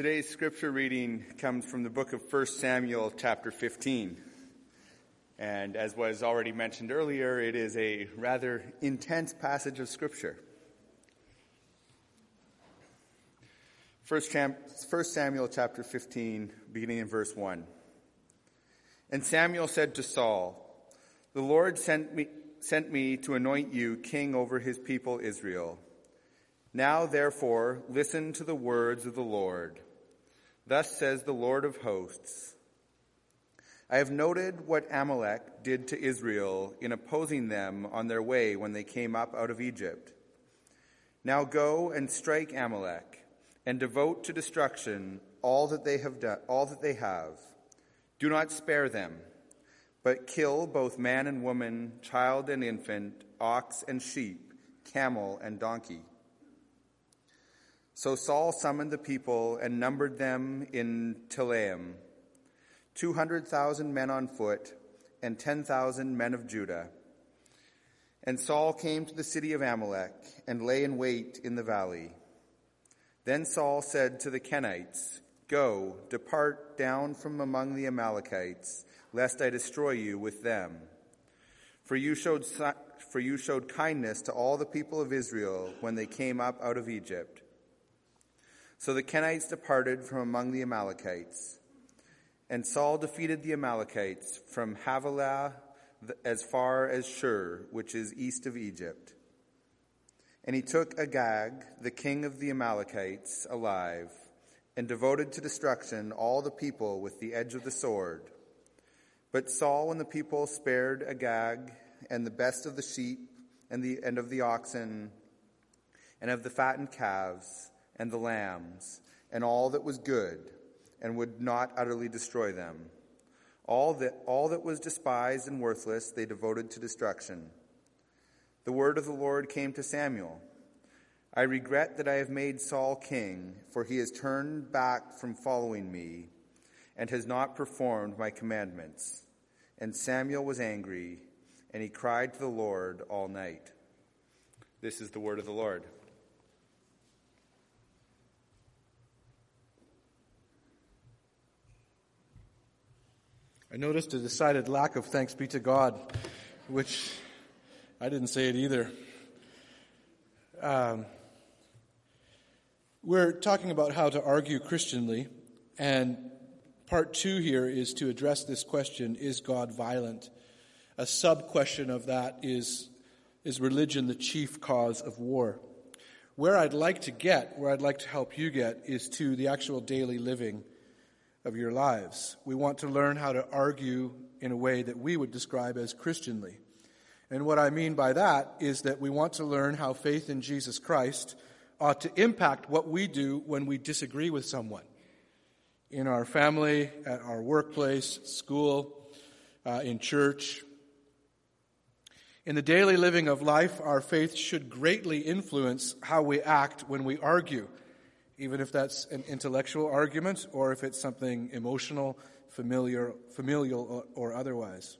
Today's scripture reading comes from the book of 1 Samuel, chapter 15. And as was already mentioned earlier, it is a rather intense passage of scripture. 1 Samuel, chapter 15, beginning in verse 1. And Samuel said to Saul, The Lord sent me, sent me to anoint you king over his people Israel. Now, therefore, listen to the words of the Lord. Thus says the Lord of hosts I have noted what Amalek did to Israel in opposing them on their way when they came up out of Egypt. Now go and strike Amalek and devote to destruction all that they have done, all that they have. Do not spare them, but kill both man and woman, child and infant, ox and sheep, camel and donkey. So Saul summoned the people and numbered them in Telaim, 200,000 men on foot and 10,000 men of Judah. And Saul came to the city of Amalek and lay in wait in the valley. Then Saul said to the Kenites, Go, depart down from among the Amalekites, lest I destroy you with them. For you showed, for you showed kindness to all the people of Israel when they came up out of Egypt. So the Kenites departed from among the Amalekites. And Saul defeated the Amalekites from Havilah as far as Shur, which is east of Egypt. And he took Agag, the king of the Amalekites, alive, and devoted to destruction all the people with the edge of the sword. But Saul and the people spared Agag and the best of the sheep and, the, and of the oxen and of the fattened calves and the lambs, and all that was good, and would not utterly destroy them. All that, all that was despised and worthless they devoted to destruction. The word of the Lord came to Samuel. I regret that I have made Saul king, for he has turned back from following me and has not performed my commandments. And Samuel was angry, and he cried to the Lord all night. This is the word of the Lord. I noticed a decided lack of thanks be to God, which I didn't say it either. Um, we're talking about how to argue Christianly, and part two here is to address this question Is God violent? A sub question of that is Is religion the chief cause of war? Where I'd like to get, where I'd like to help you get, is to the actual daily living of your lives. We want to learn how to argue in a way that we would describe as Christianly. And what I mean by that is that we want to learn how faith in Jesus Christ ought to impact what we do when we disagree with someone in our family, at our workplace, school, uh, in church. In the daily living of life, our faith should greatly influence how we act when we argue even if that's an intellectual argument or if it's something emotional, familiar, familial, or, or otherwise.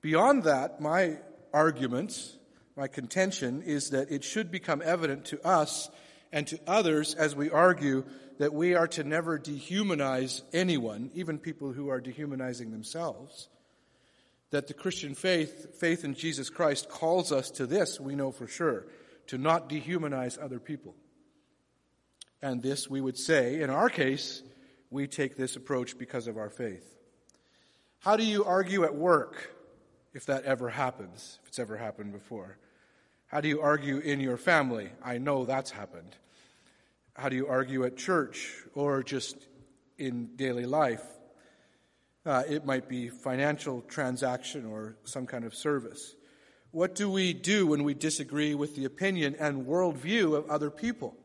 Beyond that, my argument, my contention is that it should become evident to us and to others as we argue that we are to never dehumanize anyone, even people who are dehumanizing themselves. That the Christian faith, faith in Jesus Christ, calls us to this, we know for sure, to not dehumanize other people. And this, we would say, in our case, we take this approach because of our faith. How do you argue at work, if that ever happens, if it's ever happened before? How do you argue in your family? I know that's happened. How do you argue at church or just in daily life? Uh, it might be financial transaction or some kind of service. What do we do when we disagree with the opinion and worldview of other people?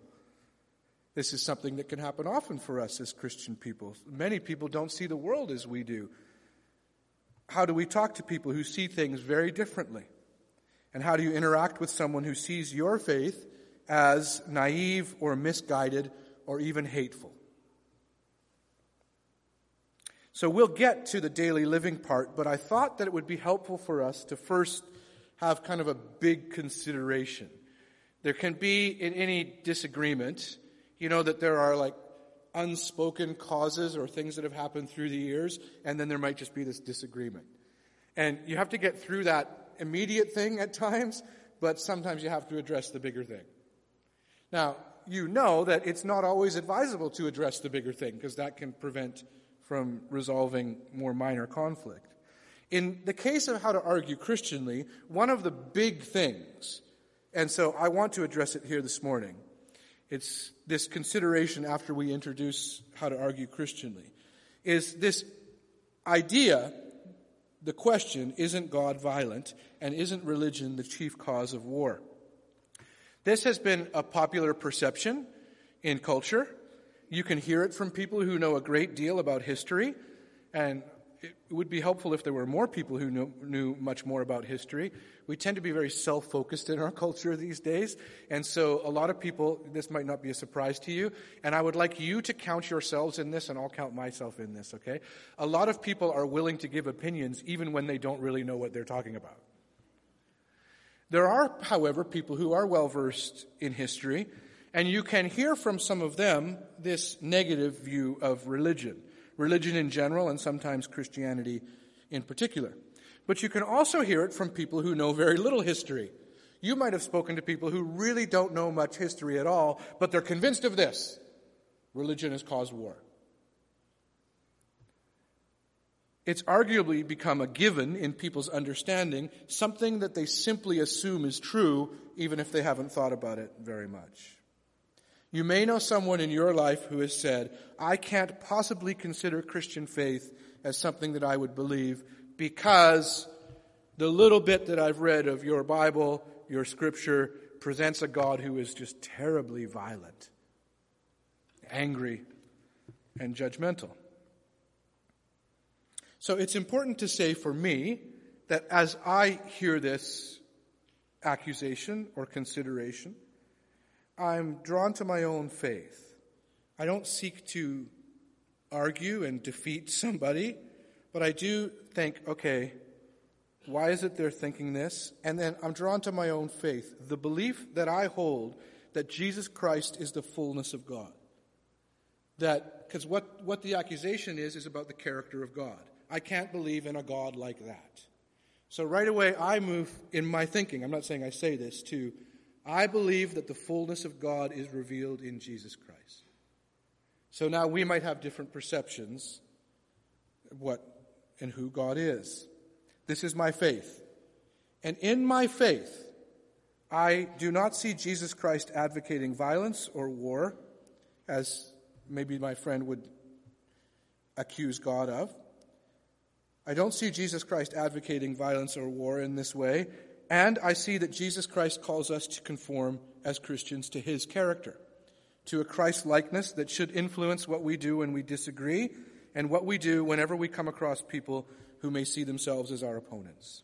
This is something that can happen often for us as Christian people. Many people don't see the world as we do. How do we talk to people who see things very differently? And how do you interact with someone who sees your faith as naive or misguided or even hateful? So we'll get to the daily living part, but I thought that it would be helpful for us to first have kind of a big consideration. There can be in any disagreement you know that there are like unspoken causes or things that have happened through the years, and then there might just be this disagreement. And you have to get through that immediate thing at times, but sometimes you have to address the bigger thing. Now, you know that it's not always advisable to address the bigger thing because that can prevent from resolving more minor conflict. In the case of how to argue Christianly, one of the big things, and so I want to address it here this morning, it's this consideration after we introduce how to argue Christianly, is this idea, the question, isn't God violent and isn't religion the chief cause of war? This has been a popular perception in culture. You can hear it from people who know a great deal about history, and it would be helpful if there were more people who knew, knew much more about history. We tend to be very self focused in our culture these days, and so a lot of people, this might not be a surprise to you, and I would like you to count yourselves in this, and I'll count myself in this, okay? A lot of people are willing to give opinions even when they don't really know what they're talking about. There are, however, people who are well versed in history, and you can hear from some of them this negative view of religion, religion in general, and sometimes Christianity in particular. But you can also hear it from people who know very little history. You might have spoken to people who really don't know much history at all, but they're convinced of this religion has caused war. It's arguably become a given in people's understanding, something that they simply assume is true, even if they haven't thought about it very much. You may know someone in your life who has said, I can't possibly consider Christian faith as something that I would believe because the little bit that I've read of your Bible, your scripture, presents a God who is just terribly violent, angry, and judgmental. So it's important to say for me that as I hear this accusation or consideration, I'm drawn to my own faith. I don't seek to argue and defeat somebody, but I do think, okay, why is it they're thinking this? And then I'm drawn to my own faith, the belief that I hold that Jesus Christ is the fullness of God. That, because what, what the accusation is, is about the character of God. I can't believe in a God like that. So right away, I move in my thinking. I'm not saying I say this to, I believe that the fullness of God is revealed in Jesus Christ. So now we might have different perceptions what and who God is. This is my faith. And in my faith, I do not see Jesus Christ advocating violence or war, as maybe my friend would accuse God of. I don't see Jesus Christ advocating violence or war in this way, and I see that Jesus Christ calls us to conform as Christians to his character, to a Christ likeness that should influence what we do when we disagree and what we do whenever we come across people who may see themselves as our opponents.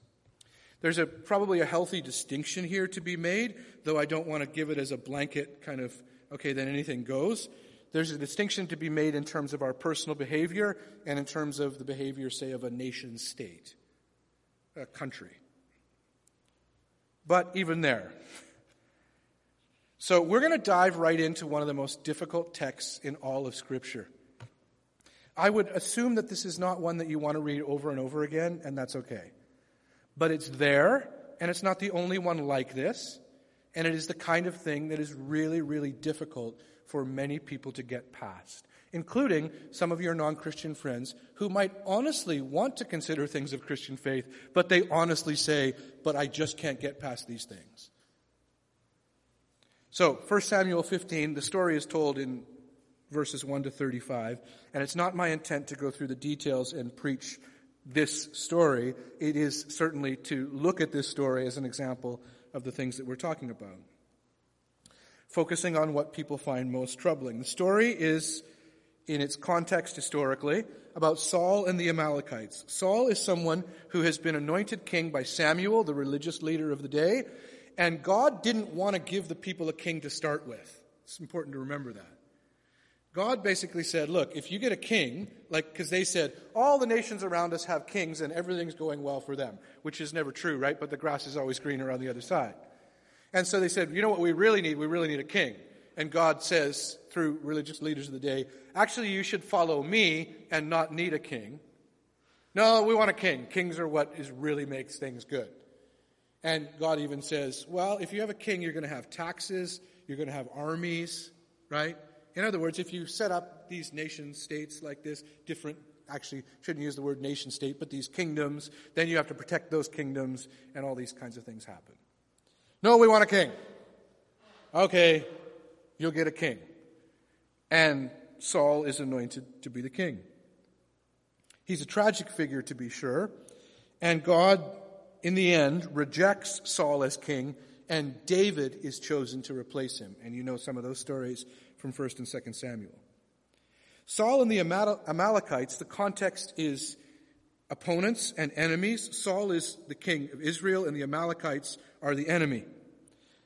There's a, probably a healthy distinction here to be made, though I don't want to give it as a blanket kind of, okay, then anything goes. There's a distinction to be made in terms of our personal behavior and in terms of the behavior, say, of a nation state, a country. But even there. So we're going to dive right into one of the most difficult texts in all of Scripture. I would assume that this is not one that you want to read over and over again, and that's okay. But it's there, and it's not the only one like this, and it is the kind of thing that is really, really difficult for many people to get past, including some of your non Christian friends who might honestly want to consider things of Christian faith, but they honestly say, But I just can't get past these things. So, 1 Samuel 15, the story is told in verses 1 to 35, and it's not my intent to go through the details and preach this story. It is certainly to look at this story as an example of the things that we're talking about focusing on what people find most troubling. The story is, in its context historically, about Saul and the Amalekites. Saul is someone who has been anointed king by Samuel, the religious leader of the day, and God didn't want to give the people a king to start with. It's important to remember that. God basically said, look, if you get a king, like, because they said, all the nations around us have kings and everything's going well for them, which is never true, right? But the grass is always greener on the other side. And so they said, you know what we really need? We really need a king. And God says through religious leaders of the day, actually, you should follow me and not need a king. No, we want a king. Kings are what is really makes things good. And God even says, well, if you have a king, you're going to have taxes, you're going to have armies, right? In other words, if you set up these nation states like this, different, actually, shouldn't use the word nation state, but these kingdoms, then you have to protect those kingdoms, and all these kinds of things happen. No, we want a king. Okay, you'll get a king. And Saul is anointed to be the king. He's a tragic figure, to be sure. And God, in the end, rejects Saul as king, and David is chosen to replace him. And you know some of those stories from 1st and 2nd Samuel. Saul and the Amalekites, the context is opponents and enemies. Saul is the king of Israel, and the Amalekites are the enemy.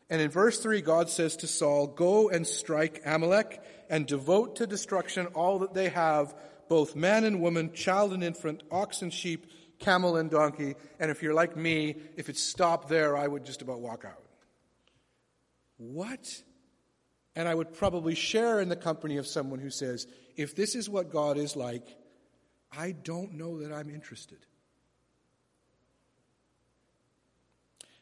And in verse 3, God says to Saul, Go and strike Amalek and devote to destruction all that they have, both man and woman, child and infant, ox and sheep, camel and donkey. And if you're like me, if it stopped there, I would just about walk out. What? And I would probably share in the company of someone who says, If this is what God is like, I don't know that I'm interested.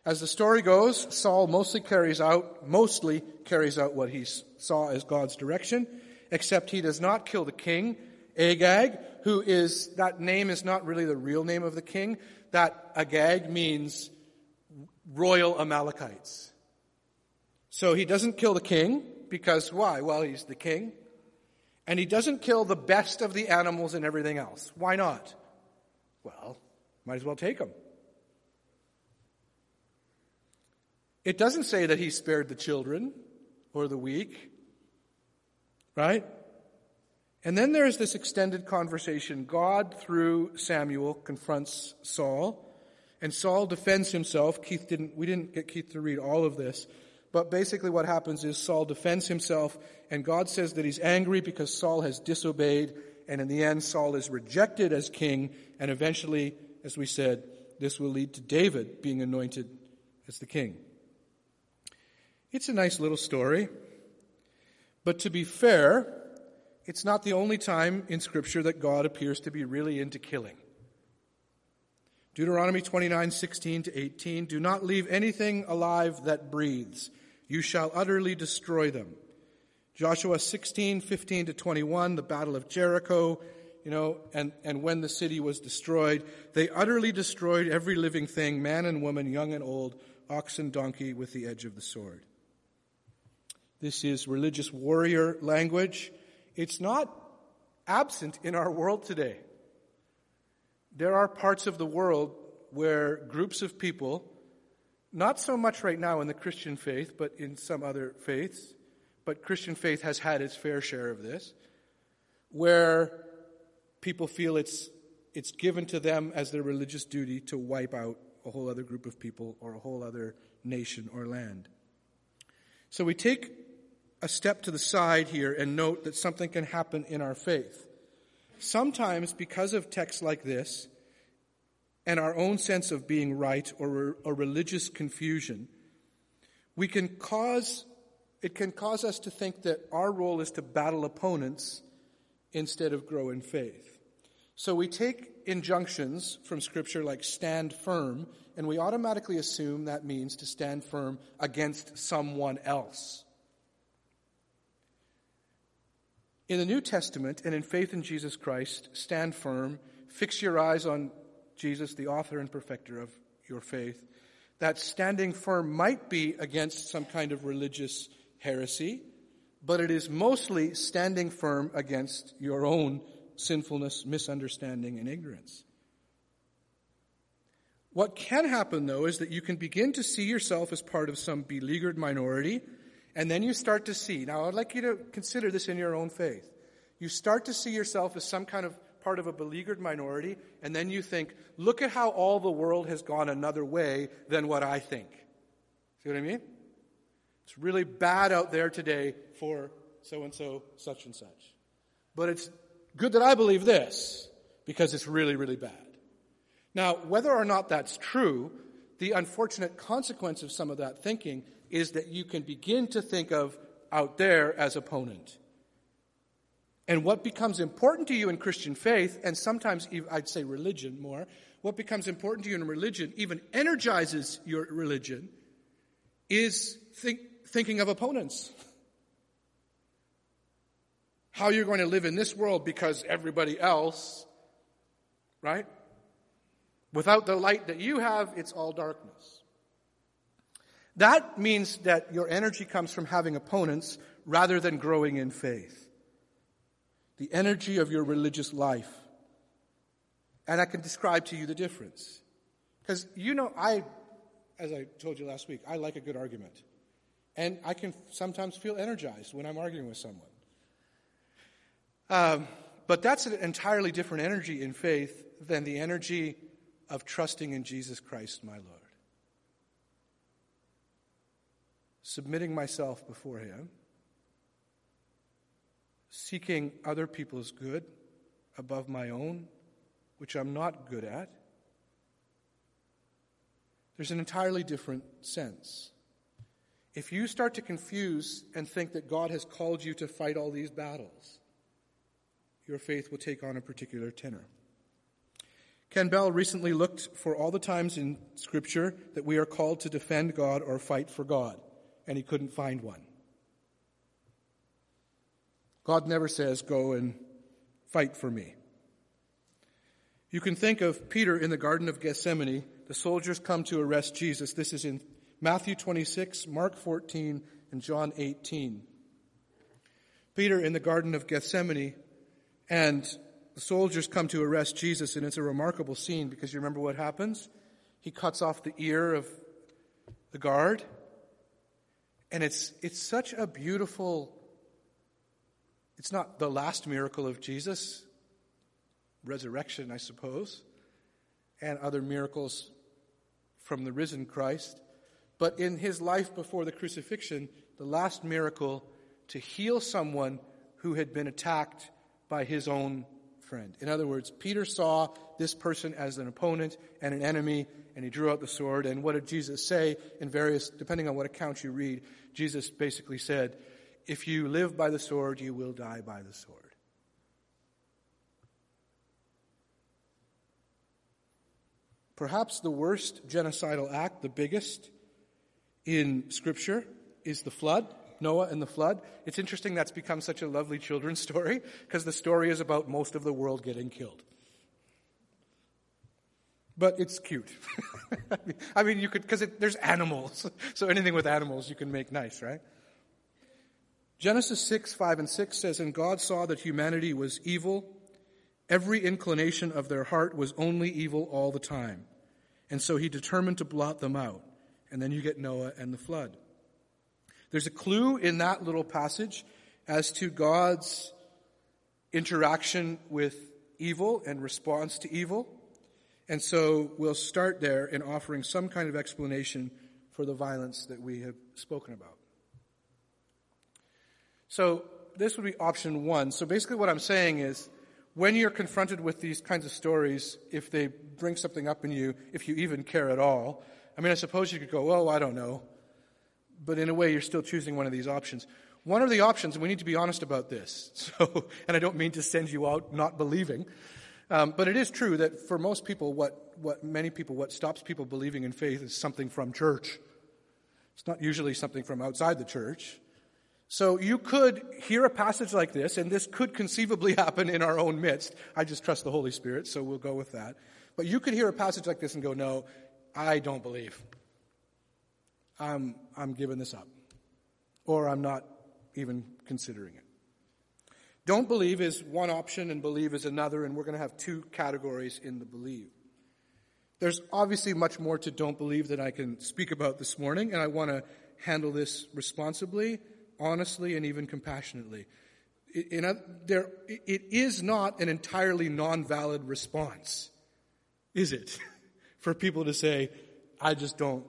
As the story goes, Saul mostly carries out, mostly carries out what he saw as God's direction, except he does not kill the king, Agag, who is, that name is not really the real name of the king. That Agag means royal Amalekites. So he doesn't kill the king, because why? Well, he's the king. And he doesn't kill the best of the animals and everything else. Why not? Well, might as well take them. It doesn't say that he spared the children or the weak, right? And then there's this extended conversation. God, through Samuel, confronts Saul, and Saul defends himself. Keith didn't, we didn't get Keith to read all of this, but basically what happens is Saul defends himself, and God says that he's angry because Saul has disobeyed, and in the end, Saul is rejected as king, and eventually, as we said, this will lead to David being anointed as the king. It's a nice little story. But to be fair, it's not the only time in Scripture that God appears to be really into killing. Deuteronomy 29, 16 to 18. Do not leave anything alive that breathes. You shall utterly destroy them. Joshua 16, 15 to 21, the battle of Jericho, you know, and, and when the city was destroyed, they utterly destroyed every living thing, man and woman, young and old, ox and donkey, with the edge of the sword. This is religious warrior language. It's not absent in our world today. There are parts of the world where groups of people, not so much right now in the Christian faith, but in some other faiths, but Christian faith has had its fair share of this, where people feel it's, it's given to them as their religious duty to wipe out a whole other group of people or a whole other nation or land. So we take a step to the side here and note that something can happen in our faith. Sometimes, because of texts like this and our own sense of being right or a religious confusion, we can cause, it can cause us to think that our role is to battle opponents instead of grow in faith. So we take injunctions from Scripture like stand firm, and we automatically assume that means to stand firm against someone else. In the New Testament and in faith in Jesus Christ, stand firm, fix your eyes on Jesus, the author and perfecter of your faith. That standing firm might be against some kind of religious heresy, but it is mostly standing firm against your own sinfulness, misunderstanding, and ignorance. What can happen, though, is that you can begin to see yourself as part of some beleaguered minority and then you start to see. Now, I'd like you to consider this in your own faith. You start to see yourself as some kind of part of a beleaguered minority, and then you think, look at how all the world has gone another way than what I think. See what I mean? It's really bad out there today for so and so, such and such. But it's good that I believe this because it's really, really bad. Now, whether or not that's true, the unfortunate consequence of some of that thinking is that you can begin to think of out there as opponent. And what becomes important to you in Christian faith, and sometimes I'd say religion more, what becomes important to you in religion, even energizes your religion, is think, thinking of opponents. How you're going to live in this world because everybody else, right? Without the light that you have, it's all darkness. That means that your energy comes from having opponents rather than growing in faith. The energy of your religious life. And I can describe to you the difference. Because you know, I, as I told you last week, I like a good argument. And I can sometimes feel energized when I'm arguing with someone. Um, but that's an entirely different energy in faith than the energy of trusting in Jesus Christ, my Lord. Submitting myself before Him, seeking other people's good above my own, which I'm not good at. There's an entirely different sense. If you start to confuse and think that God has called you to fight all these battles, your faith will take on a particular tenor. Ken Bell recently looked for all the times in Scripture that we are called to defend God or fight for God, and he couldn't find one. God never says, Go and fight for me. You can think of Peter in the Garden of Gethsemane. The soldiers come to arrest Jesus. This is in Matthew 26, Mark 14, and John 18. Peter in the Garden of Gethsemane, and the soldiers come to arrest Jesus, and it's a remarkable scene because you remember what happens? He cuts off the ear of the guard. And it's, it's such a beautiful, it's not the last miracle of Jesus, resurrection, I suppose, and other miracles from the risen Christ. But in his life before the crucifixion, the last miracle to heal someone who had been attacked by his own friend. In other words, Peter saw this person as an opponent and an enemy, and he drew out the sword. And what did Jesus say in various, depending on what account you read, Jesus basically said, If you live by the sword, you will die by the sword. Perhaps the worst genocidal act, the biggest in Scripture, is the flood. Noah and the flood. It's interesting that's become such a lovely children's story because the story is about most of the world getting killed. But it's cute. I mean, you could, because there's animals. So anything with animals you can make nice, right? Genesis 6, 5, and 6 says, And God saw that humanity was evil. Every inclination of their heart was only evil all the time. And so he determined to blot them out. And then you get Noah and the flood. There's a clue in that little passage as to God's interaction with evil and response to evil. And so we'll start there in offering some kind of explanation for the violence that we have spoken about. So this would be option one. So basically what I'm saying is when you're confronted with these kinds of stories, if they bring something up in you, if you even care at all, I mean, I suppose you could go, well, I don't know but in a way, you're still choosing one of these options. One of the options, and we need to be honest about this, so, and I don't mean to send you out not believing, um, but it is true that for most people, what, what many people, what stops people believing in faith is something from church. It's not usually something from outside the church. So you could hear a passage like this, and this could conceivably happen in our own midst. I just trust the Holy Spirit, so we'll go with that. But you could hear a passage like this and go, no, I don't believe. I'm, I'm giving this up. Or I'm not even considering it. Don't believe is one option and believe is another, and we're going to have two categories in the believe. There's obviously much more to don't believe that I can speak about this morning, and I want to handle this responsibly, honestly, and even compassionately. A, there, it is not an entirely non valid response, is it? For people to say, I just don't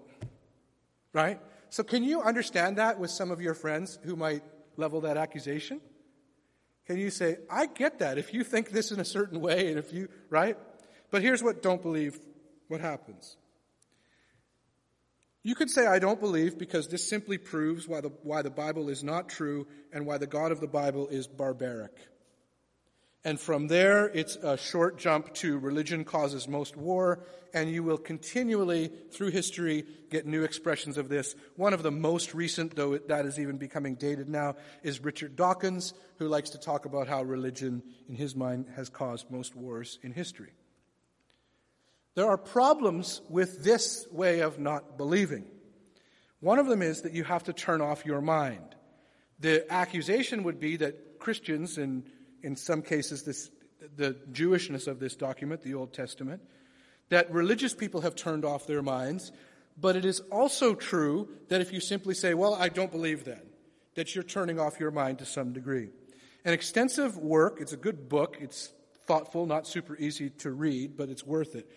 Right? So can you understand that with some of your friends who might level that accusation? Can you say, I get that if you think this in a certain way and if you, right? But here's what don't believe what happens. You could say, I don't believe, because this simply proves why the, why the Bible is not true and why the God of the Bible is barbaric. And from there, it's a short jump to religion causes most war, and you will continually, through history, get new expressions of this. One of the most recent, though that is even becoming dated now, is Richard Dawkins, who likes to talk about how religion, in his mind, has caused most wars in history. There are problems with this way of not believing. One of them is that you have to turn off your mind. The accusation would be that Christians, and in some cases this, the Jewishness of this document, the Old Testament, that religious people have turned off their minds, but it is also true that if you simply say, well, I don't believe then, that you're turning off your mind to some degree. An extensive work, it's a good book, it's thoughtful, not super easy to read, but it's worth it,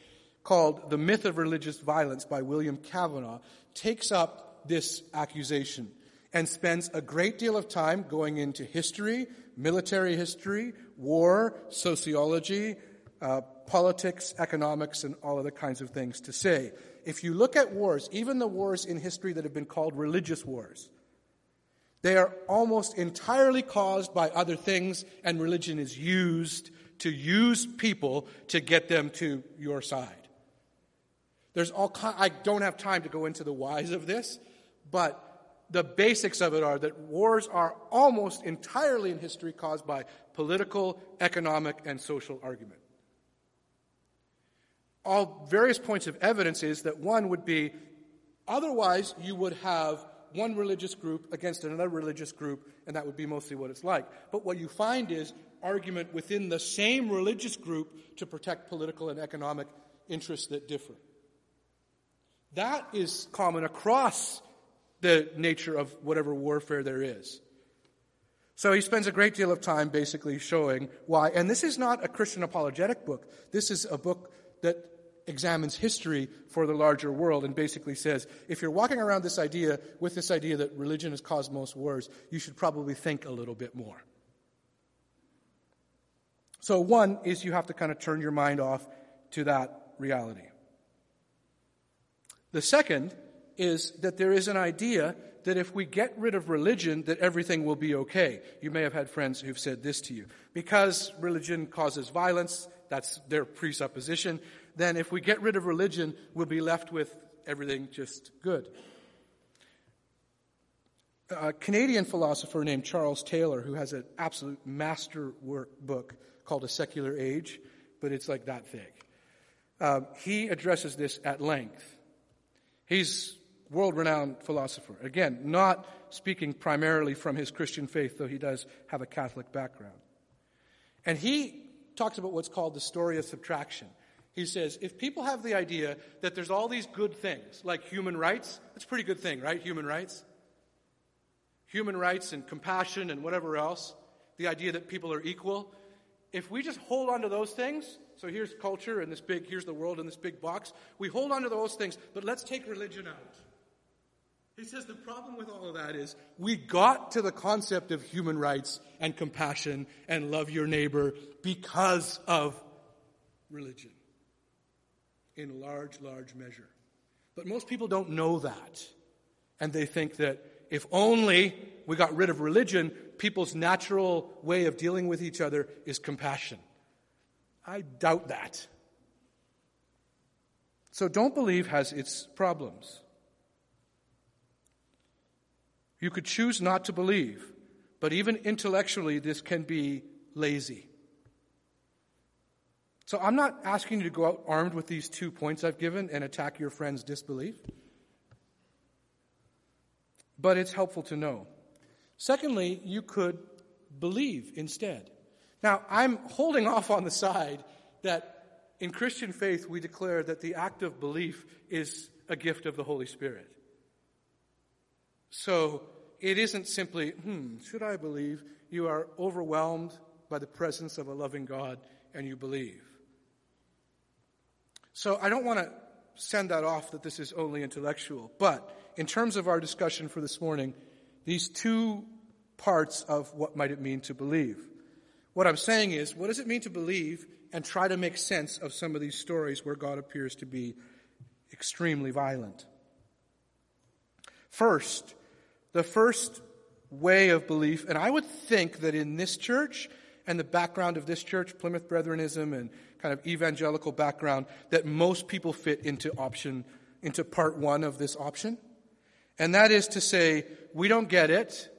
called The Myth of Religious Violence by William Cavanaugh, takes up this accusation and spends a great deal of time going into history, military history, war, sociology, uh, politics, economics, and all other kinds of things to say. If you look at wars, even the wars in history that have been called religious wars, they are almost entirely caused by other things, and religion is used to use people to get them to your side. There's all I don't have time to go into the whys of this, but the basics of it are that wars are almost entirely in history caused by political, economic, and social argument. All various points of evidence is that one would be otherwise you would have one religious group against another religious group, and that would be mostly what it's like. But what you find is argument within the same religious group to protect political and economic interests that differ. That is common across the nature of whatever warfare there is. So he spends a great deal of time basically showing why. And this is not a Christian apologetic book. This is a book that examines history for the larger world and basically says if you're walking around this idea with this idea that religion has caused most wars, you should probably think a little bit more. So, one is you have to kind of turn your mind off to that reality. The second is that there is an idea that if we get rid of religion, that everything will be okay. You may have had friends who've said this to you. Because religion causes violence, that's their presupposition, then if we get rid of religion, we'll be left with everything just good. A Canadian philosopher named Charles Taylor, who has an absolute master work book called A Secular Age, but it's like that thick. Uh, he addresses this at length. He's world renowned philosopher. Again, not speaking primarily from his Christian faith, though he does have a Catholic background. And he talks about what's called the story of subtraction. He says, if people have the idea that there's all these good things, like human rights, that's a pretty good thing, right? Human rights? Human rights and compassion and whatever else, the idea that people are equal. If we just hold on to those things, so here's culture and this big, here's the world in this big box. We hold on to those things, but let's take religion out. He says the problem with all of that is we got to the concept of human rights and compassion and love your neighbor because of religion in large, large measure. But most people don't know that. And they think that if only we got rid of religion, people's natural way of dealing with each other is compassion. I doubt that. So don't believe has its problems. You could choose not to believe, but even intellectually, this can be lazy. So I'm not asking you to go out armed with these two points I've given and attack your friend's disbelief. But it's helpful to know. Secondly, you could believe instead. Now, I'm holding off on the side that in Christian faith we declare that the act of belief is a gift of the Holy Spirit. So it isn't simply, hmm, should I believe? You are overwhelmed by the presence of a loving God and you believe. So I don't want to send that off that this is only intellectual. But in terms of our discussion for this morning, these two parts of what might it mean to believe. What I'm saying is, what does it mean to believe and try to make sense of some of these stories where God appears to be extremely violent? First, the first way of belief, and I would think that in this church and the background of this church, Plymouth Brethrenism and kind of evangelical background, that most people fit into option, into part one of this option. And that is to say, we don't get it,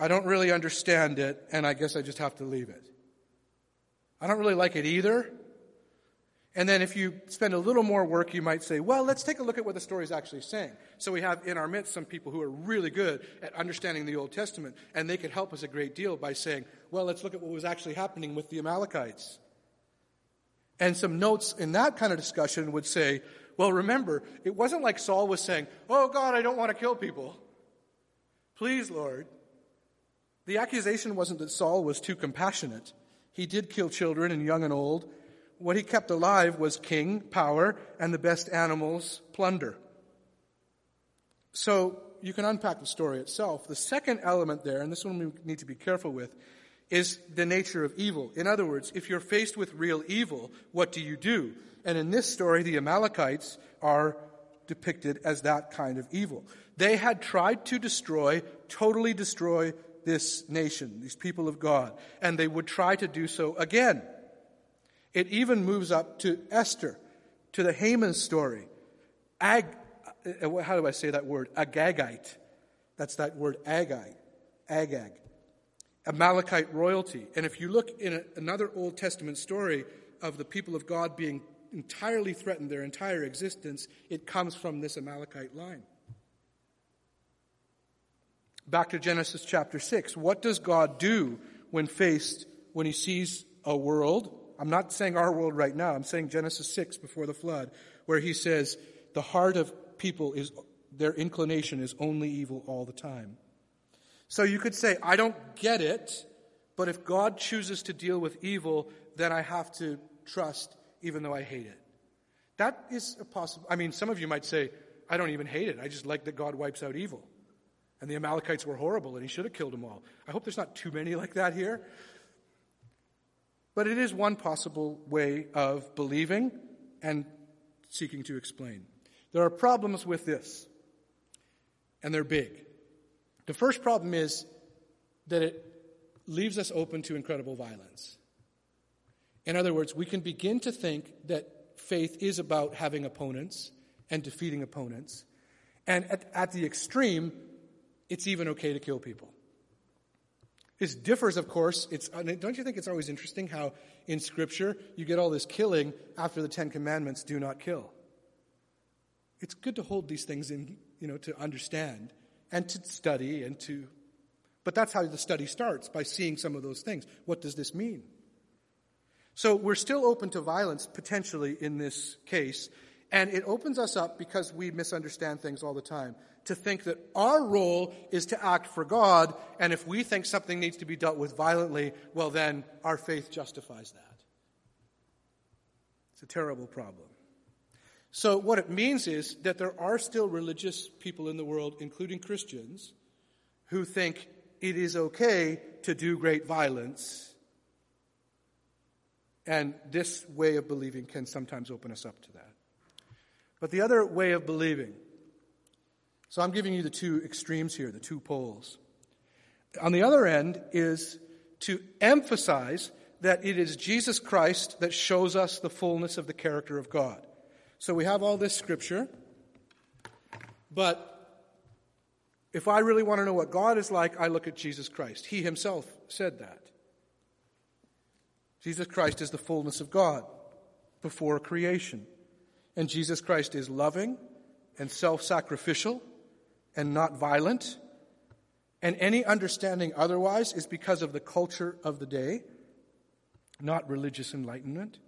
I don't really understand it, and I guess I just have to leave it. I don't really like it either. And then if you spend a little more work, you might say, well, let's take a look at what the story is actually saying. So we have in our midst some people who are really good at understanding the Old Testament, and they could help us a great deal by saying, well, let's look at what was actually happening with the Amalekites. And some notes in that kind of discussion would say, well, remember, it wasn't like Saul was saying, Oh God, I don't want to kill people. Please, Lord. The accusation wasn't that Saul was too compassionate. He did kill children and young and old. What he kept alive was king, power, and the best animals, plunder. So you can unpack the story itself. The second element there, and this one we need to be careful with, is the nature of evil. In other words, if you're faced with real evil, what do you do? And in this story, the Amalekites are depicted as that kind of evil. They had tried to destroy, totally destroy this nation, these people of God, and they would try to do so again. It even moves up to Esther, to the Haman story. Ag, uh, how do I say that word? Agagite. That's that word Agag. Agag. Amalekite royalty. And if you look in another Old Testament story of the people of God being entirely threatened their entire existence, it comes from this Amalekite line. Back to Genesis chapter 6. What does God do when faced, when he sees a world? I'm not saying our world right now, I'm saying Genesis 6 before the flood, where he says, the heart of people is, their inclination is only evil all the time. So you could say, I don't get it, but if God chooses to deal with evil, then I have to trust even though I hate it. That is a possible. I mean, some of you might say, I don't even hate it. I just like that God wipes out evil. And the Amalekites were horrible and he should have killed them all. I hope there's not too many like that here. But it is one possible way of believing and seeking to explain. There are problems with this, and they're big. The first problem is that it leaves us open to incredible violence. In other words, we can begin to think that faith is about having opponents and defeating opponents. And at, at the extreme, it's even okay to kill people. It differs, of course. It's, don't you think it's always interesting how in Scripture you get all this killing after the Ten Commandments do not kill? It's good to hold these things in, you know, to understand and to study and to. But that's how the study starts by seeing some of those things. What does this mean? So we're still open to violence potentially in this case, and it opens us up because we misunderstand things all the time to think that our role is to act for God, and if we think something needs to be dealt with violently, well, then our faith justifies that. It's a terrible problem. So, what it means is that there are still religious people in the world, including Christians, who think it is okay to do great violence and this way of believing can sometimes open us up to that. But the other way of believing, so I'm giving you the two extremes here, the two poles. On the other end is to emphasize that it is Jesus Christ that shows us the fullness of the character of God. So we have all this scripture, but if I really want to know what God is like, I look at Jesus Christ. He himself said that. Jesus Christ is the fullness of God before creation. And Jesus Christ is loving and self sacrificial and not violent. And any understanding otherwise is because of the culture of the day, not religious enlightenment.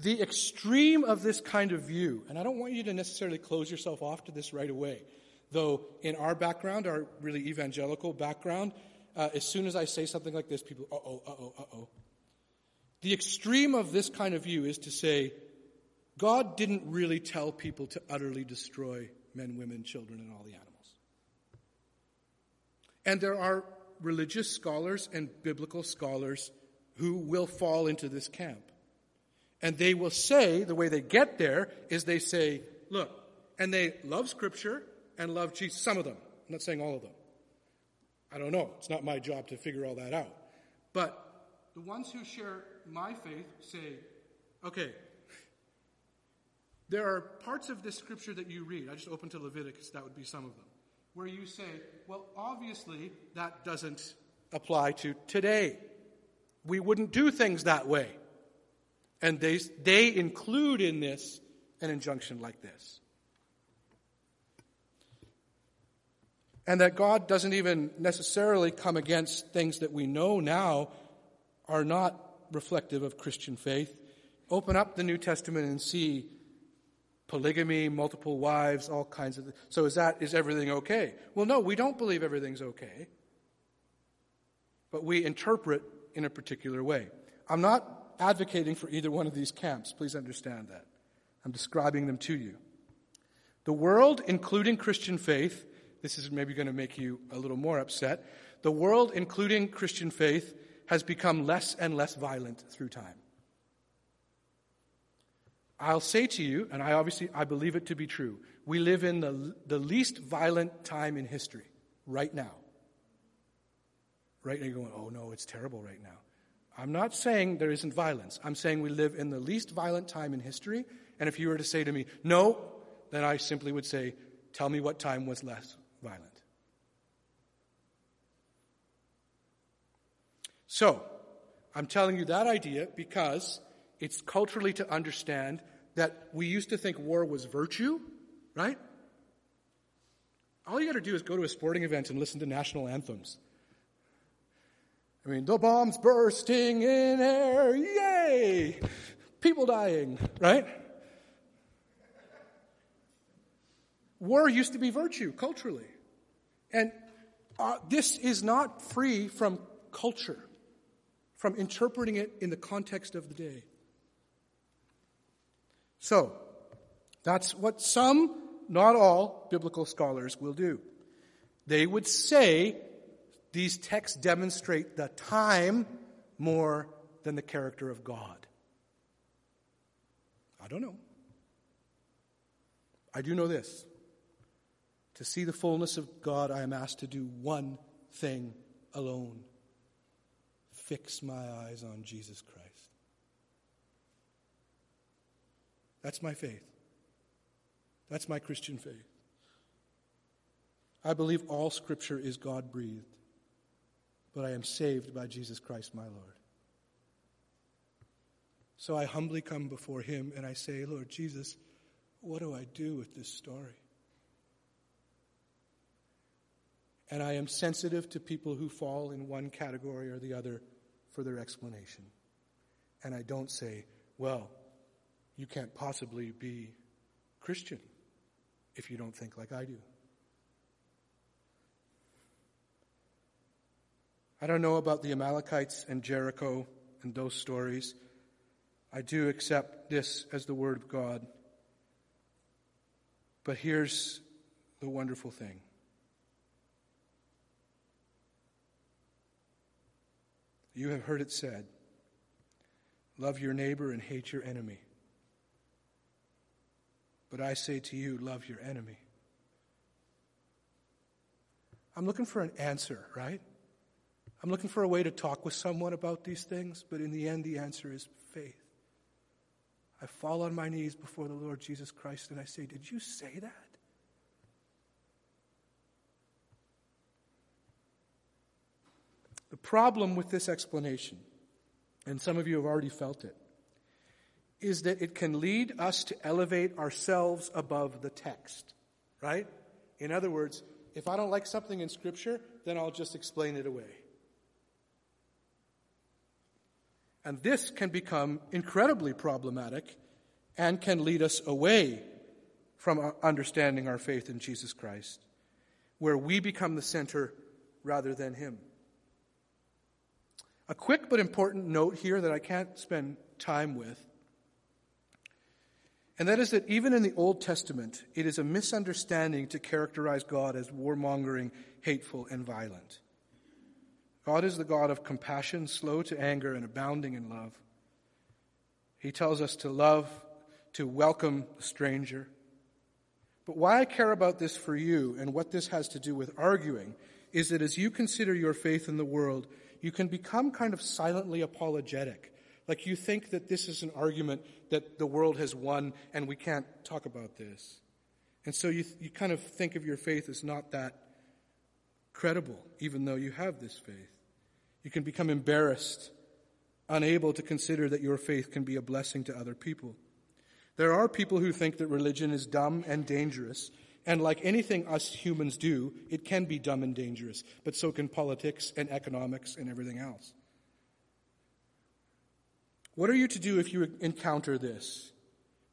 The extreme of this kind of view, and I don't want you to necessarily close yourself off to this right away, though in our background, our really evangelical background, uh, as soon as I say something like this, people, uh oh, uh oh, uh oh. The extreme of this kind of view is to say, God didn't really tell people to utterly destroy men, women, children, and all the animals. And there are religious scholars and biblical scholars who will fall into this camp. And they will say, the way they get there is they say, look, and they love Scripture, and love Jesus. Some of them. I'm not saying all of them. I don't know. It's not my job to figure all that out. But the ones who share my faith say, okay, there are parts of this scripture that you read. I just opened to Leviticus, that would be some of them, where you say, well, obviously that doesn't apply to today. We wouldn't do things that way. And they, they include in this an injunction like this. And that God doesn't even necessarily come against things that we know now are not reflective of Christian faith. Open up the New Testament and see polygamy, multiple wives, all kinds of. So is that is everything okay? Well, no, we don't believe everything's okay. But we interpret in a particular way. I'm not advocating for either one of these camps. Please understand that. I'm describing them to you. The world, including Christian faith, this is maybe going to make you a little more upset. The world, including Christian faith, has become less and less violent through time. I'll say to you, and I obviously I believe it to be true, we live in the, the least violent time in history right now. Right now, you're going, oh no, it's terrible right now. I'm not saying there isn't violence. I'm saying we live in the least violent time in history. And if you were to say to me, no, then I simply would say, tell me what time was less violent. So, I'm telling you that idea because it's culturally to understand that we used to think war was virtue, right? All you got to do is go to a sporting event and listen to national anthems. I mean, the bombs bursting in air, yay! People dying, right? War used to be virtue culturally. And uh, this is not free from culture, from interpreting it in the context of the day. So, that's what some, not all, biblical scholars will do. They would say these texts demonstrate the time more than the character of God. I don't know. I do know this. To see the fullness of God, I am asked to do one thing alone fix my eyes on Jesus Christ. That's my faith. That's my Christian faith. I believe all Scripture is God breathed, but I am saved by Jesus Christ my Lord. So I humbly come before Him and I say, Lord Jesus, what do I do with this story? And I am sensitive to people who fall in one category or the other for their explanation. And I don't say, well, you can't possibly be Christian if you don't think like I do. I don't know about the Amalekites and Jericho and those stories. I do accept this as the Word of God. But here's the wonderful thing You have heard it said, Love your neighbor and hate your enemy. But I say to you, love your enemy. I'm looking for an answer, right? I'm looking for a way to talk with someone about these things, but in the end, the answer is faith. I fall on my knees before the Lord Jesus Christ and I say, Did you say that? The problem with this explanation, and some of you have already felt it, is that it can lead us to elevate ourselves above the text, right? In other words, if I don't like something in Scripture, then I'll just explain it away. And this can become incredibly problematic and can lead us away from understanding our faith in Jesus Christ, where we become the center rather than Him. A quick but important note here that I can't spend time with. And that is that even in the Old Testament, it is a misunderstanding to characterize God as warmongering, hateful, and violent. God is the God of compassion, slow to anger, and abounding in love. He tells us to love, to welcome the stranger, But why I care about this for you and what this has to do with arguing is that as you consider your faith in the world, you can become kind of silently apologetic. Like you think that this is an argument that the world has won and we can't talk about this. And so you, you kind of think of your faith as not that credible, even though you have this faith. You can become embarrassed, unable to consider that your faith can be a blessing to other people. There are people who think that religion is dumb and dangerous, and like anything us humans do, it can be dumb and dangerous, but so can politics and economics and everything else. What are you to do if you encounter this?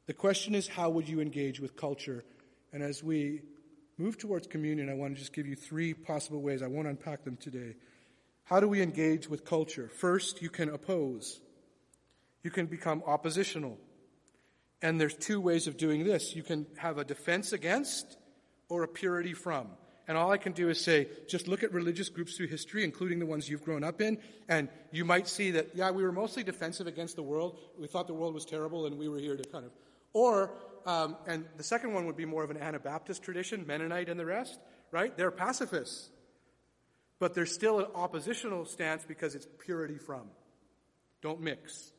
The question is, how would you engage with culture? And as we move towards communion, I want to just give you three possible ways. I won't unpack them today. How do we engage with culture? First, you can oppose. You can become oppositional. And there's two ways of doing this. You can have a defense against or a purity from. And all I can do is say, just look at religious groups through history, including the ones you've grown up in, and you might see that, yeah, we were mostly defensive against the world. We thought the world was terrible, and we were here to kind of. Or, um, and the second one would be more of an Anabaptist tradition, Mennonite and the rest, right? They're pacifists but there's still an oppositional stance because it's purity from. Don't mix.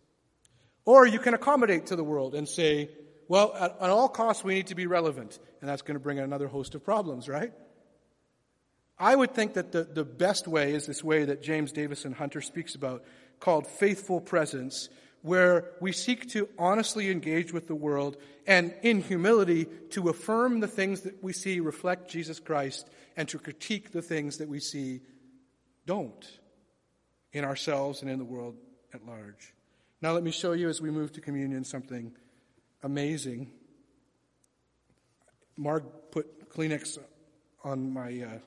Or you can accommodate to the world and say, well, at, at all costs, we need to be relevant. And that's going to bring another host of problems, right? I would think that the, the best way is this way that James Davison Hunter speaks about, called faithful presence, where we seek to honestly engage with the world and in humility to affirm the things that we see reflect Jesus Christ and to critique the things that we see don't in ourselves and in the world at large. Now, let me show you as we move to communion something amazing. Mark put Kleenex on my uh,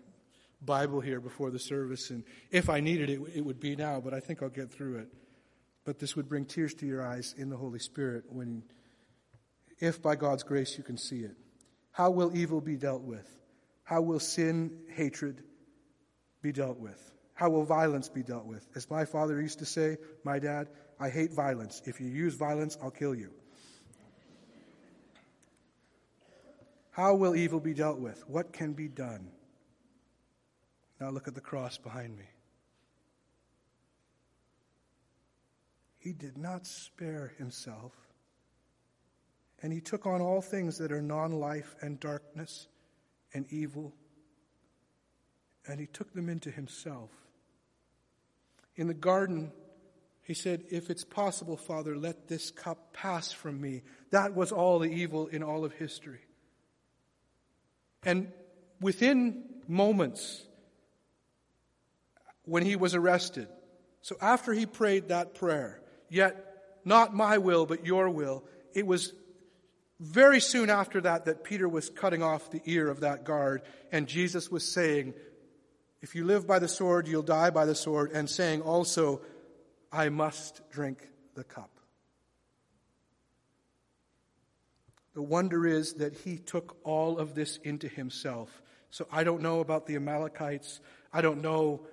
Bible here before the service, and if I needed it, it would be now, but I think I'll get through it. But this would bring tears to your eyes in the Holy Spirit when, if by God's grace you can see it. How will evil be dealt with? How will sin, hatred be dealt with? How will violence be dealt with? As my father used to say, my dad, I hate violence. If you use violence, I'll kill you. How will evil be dealt with? What can be done? Now look at the cross behind me. He did not spare himself, and he took on all things that are non life and darkness and evil, and he took them into himself. In the garden, he said, If it's possible, Father, let this cup pass from me. That was all the evil in all of history. And within moments, when he was arrested, so after he prayed that prayer, yet not my will, but your will, it was very soon after that that Peter was cutting off the ear of that guard, and Jesus was saying, if you live by the sword, you'll die by the sword, and saying also, I must drink the cup. The wonder is that he took all of this into himself. So I don't know about the Amalekites. I don't know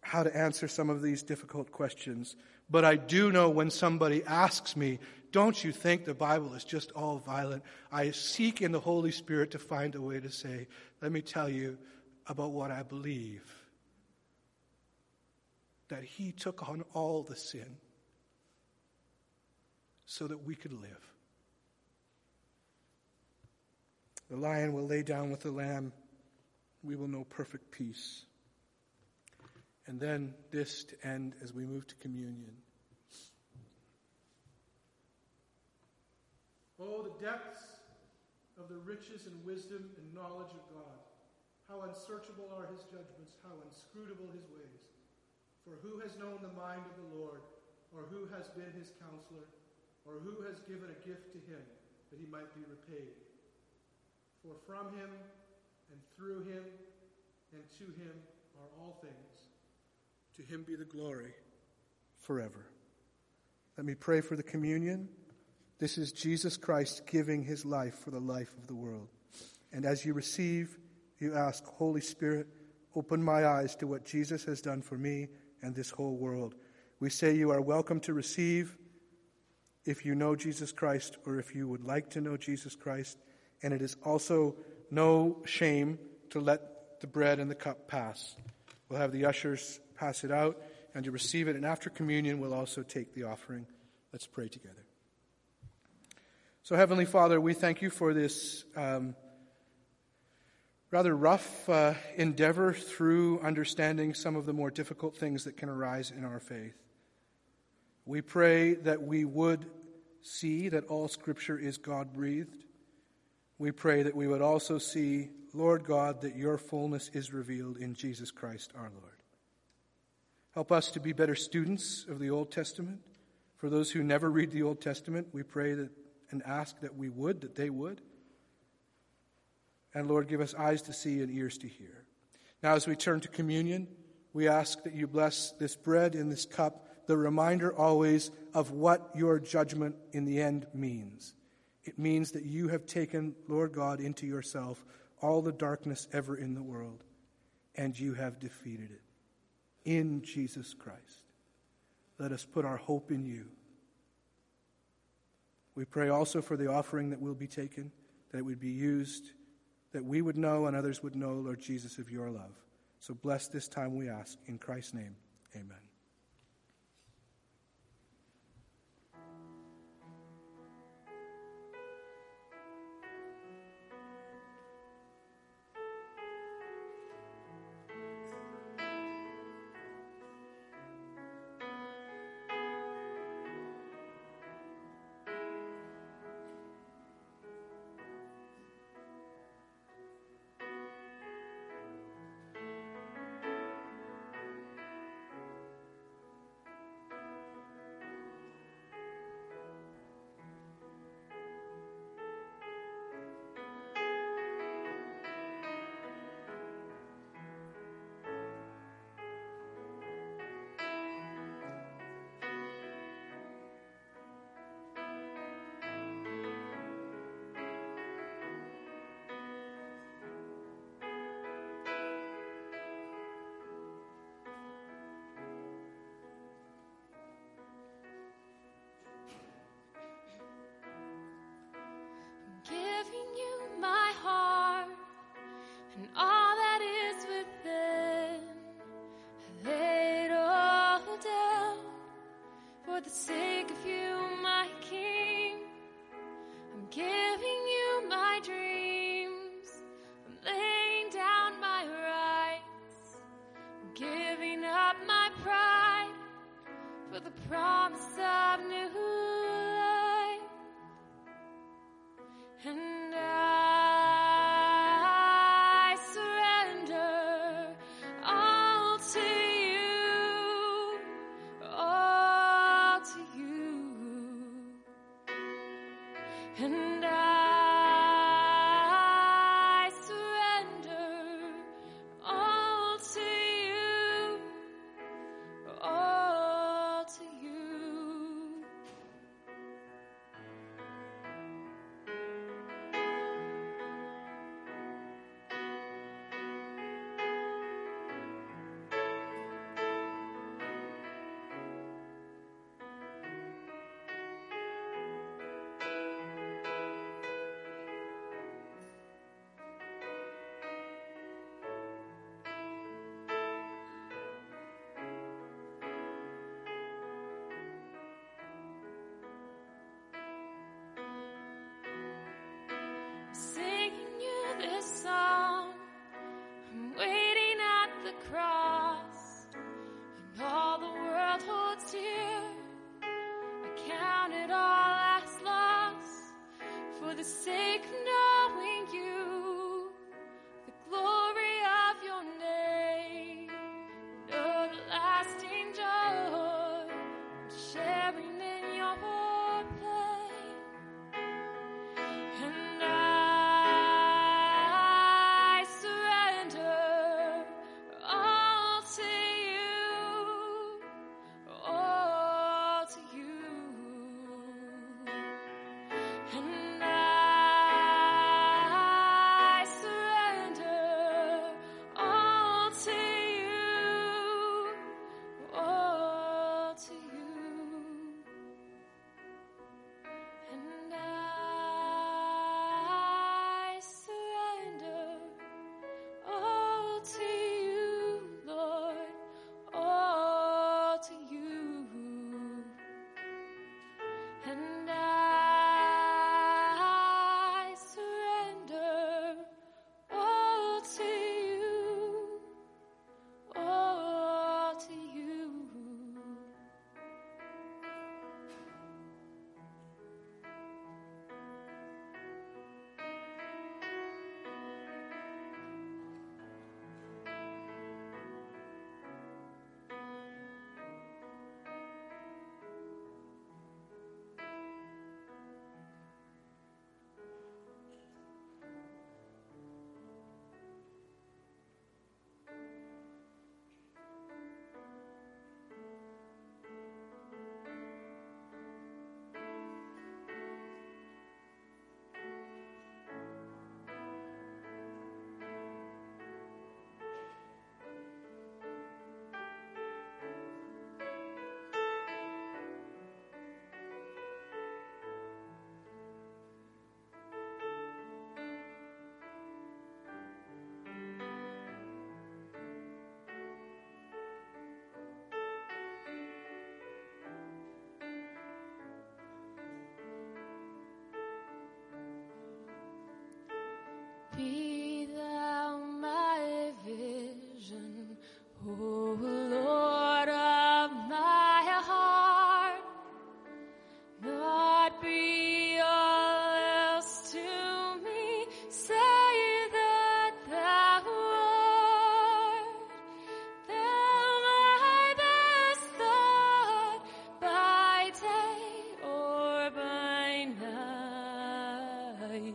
how to answer some of these difficult questions. But I do know when somebody asks me, don't you think the Bible is just all violent? I seek in the Holy Spirit to find a way to say, let me tell you, about what I believe that He took on all the sin so that we could live. The lion will lay down with the lamb. We will know perfect peace. And then this to end as we move to communion. Oh, the depths of the riches and wisdom and knowledge of God. How unsearchable are his judgments, how inscrutable his ways. For who has known the mind of the Lord, or who has been his counselor, or who has given a gift to him that he might be repaid? For from him, and through him, and to him are all things. To him be the glory forever. Let me pray for the communion. This is Jesus Christ giving his life for the life of the world. And as you receive, you ask, Holy Spirit, open my eyes to what Jesus has done for me and this whole world. We say you are welcome to receive if you know Jesus Christ or if you would like to know Jesus Christ. and it is also no shame to let the bread and the cup pass. We'll have the ushers pass it out and to receive it, and after communion, we'll also take the offering. Let's pray together. So, Heavenly Father, we thank you for this um, rather rough uh, endeavor through understanding some of the more difficult things that can arise in our faith. We pray that we would see that all Scripture is God breathed. We pray that we would also see, Lord God, that your fullness is revealed in Jesus Christ our Lord. Help us to be better students of the Old Testament. For those who never read the Old Testament, we pray that and ask that we would, that they would. And Lord, give us eyes to see and ears to hear. Now, as we turn to communion, we ask that you bless this bread and this cup the reminder always of what your judgment in the end means. It means that you have taken, Lord God, into yourself all the darkness ever in the world, and you have defeated it in Jesus Christ. Let us put our hope in you. We pray also for the offering that will be taken, that it would be used, that we would know and others would know, Lord Jesus, of your love. So bless this time, we ask. In Christ's name, amen.